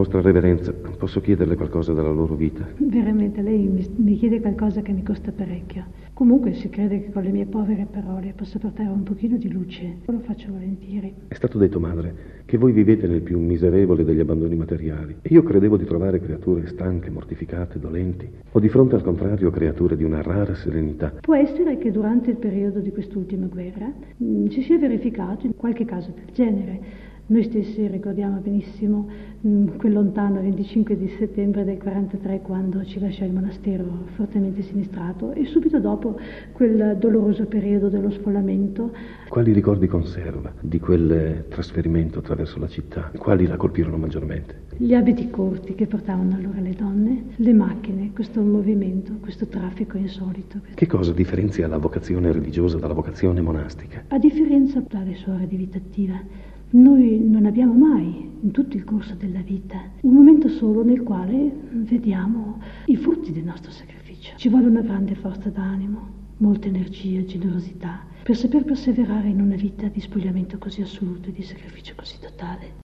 Vostra Reverenza, posso chiederle qualcosa della loro vita? Veramente, lei mi, mi chiede qualcosa che mi costa parecchio. Comunque si crede che con le mie povere parole possa portare un pochino di luce. Lo faccio volentieri. È stato detto, madre, che voi vivete nel più miserevole degli abbandoni materiali. E io credevo di trovare creature stanche, mortificate, dolenti. O di fronte al contrario creature di una rara serenità. Può essere che durante il periodo di quest'ultima guerra mh, ci sia verificato qualche caso del genere. Noi stessi ricordiamo benissimo mh, quel lontano 25 di settembre del 43 quando ci lasciò il monastero fortemente sinistrato e subito dopo quel doloroso periodo dello sfollamento. Quali ricordi conserva di quel trasferimento attraverso la città? Quali la colpirono maggiormente? Gli abiti corti che portavano allora le donne, le macchine, questo movimento, questo traffico insolito. Che cosa differenzia la vocazione religiosa dalla vocazione monastica? A differenza dalle suore di vita attiva, noi non abbiamo mai, in tutto il corso della vita, un momento solo nel quale vediamo i frutti del nostro sacrificio. Ci vuole una grande forza d'animo, molta energia, generosità, per saper perseverare in una vita di spogliamento così assoluto e di sacrificio così totale.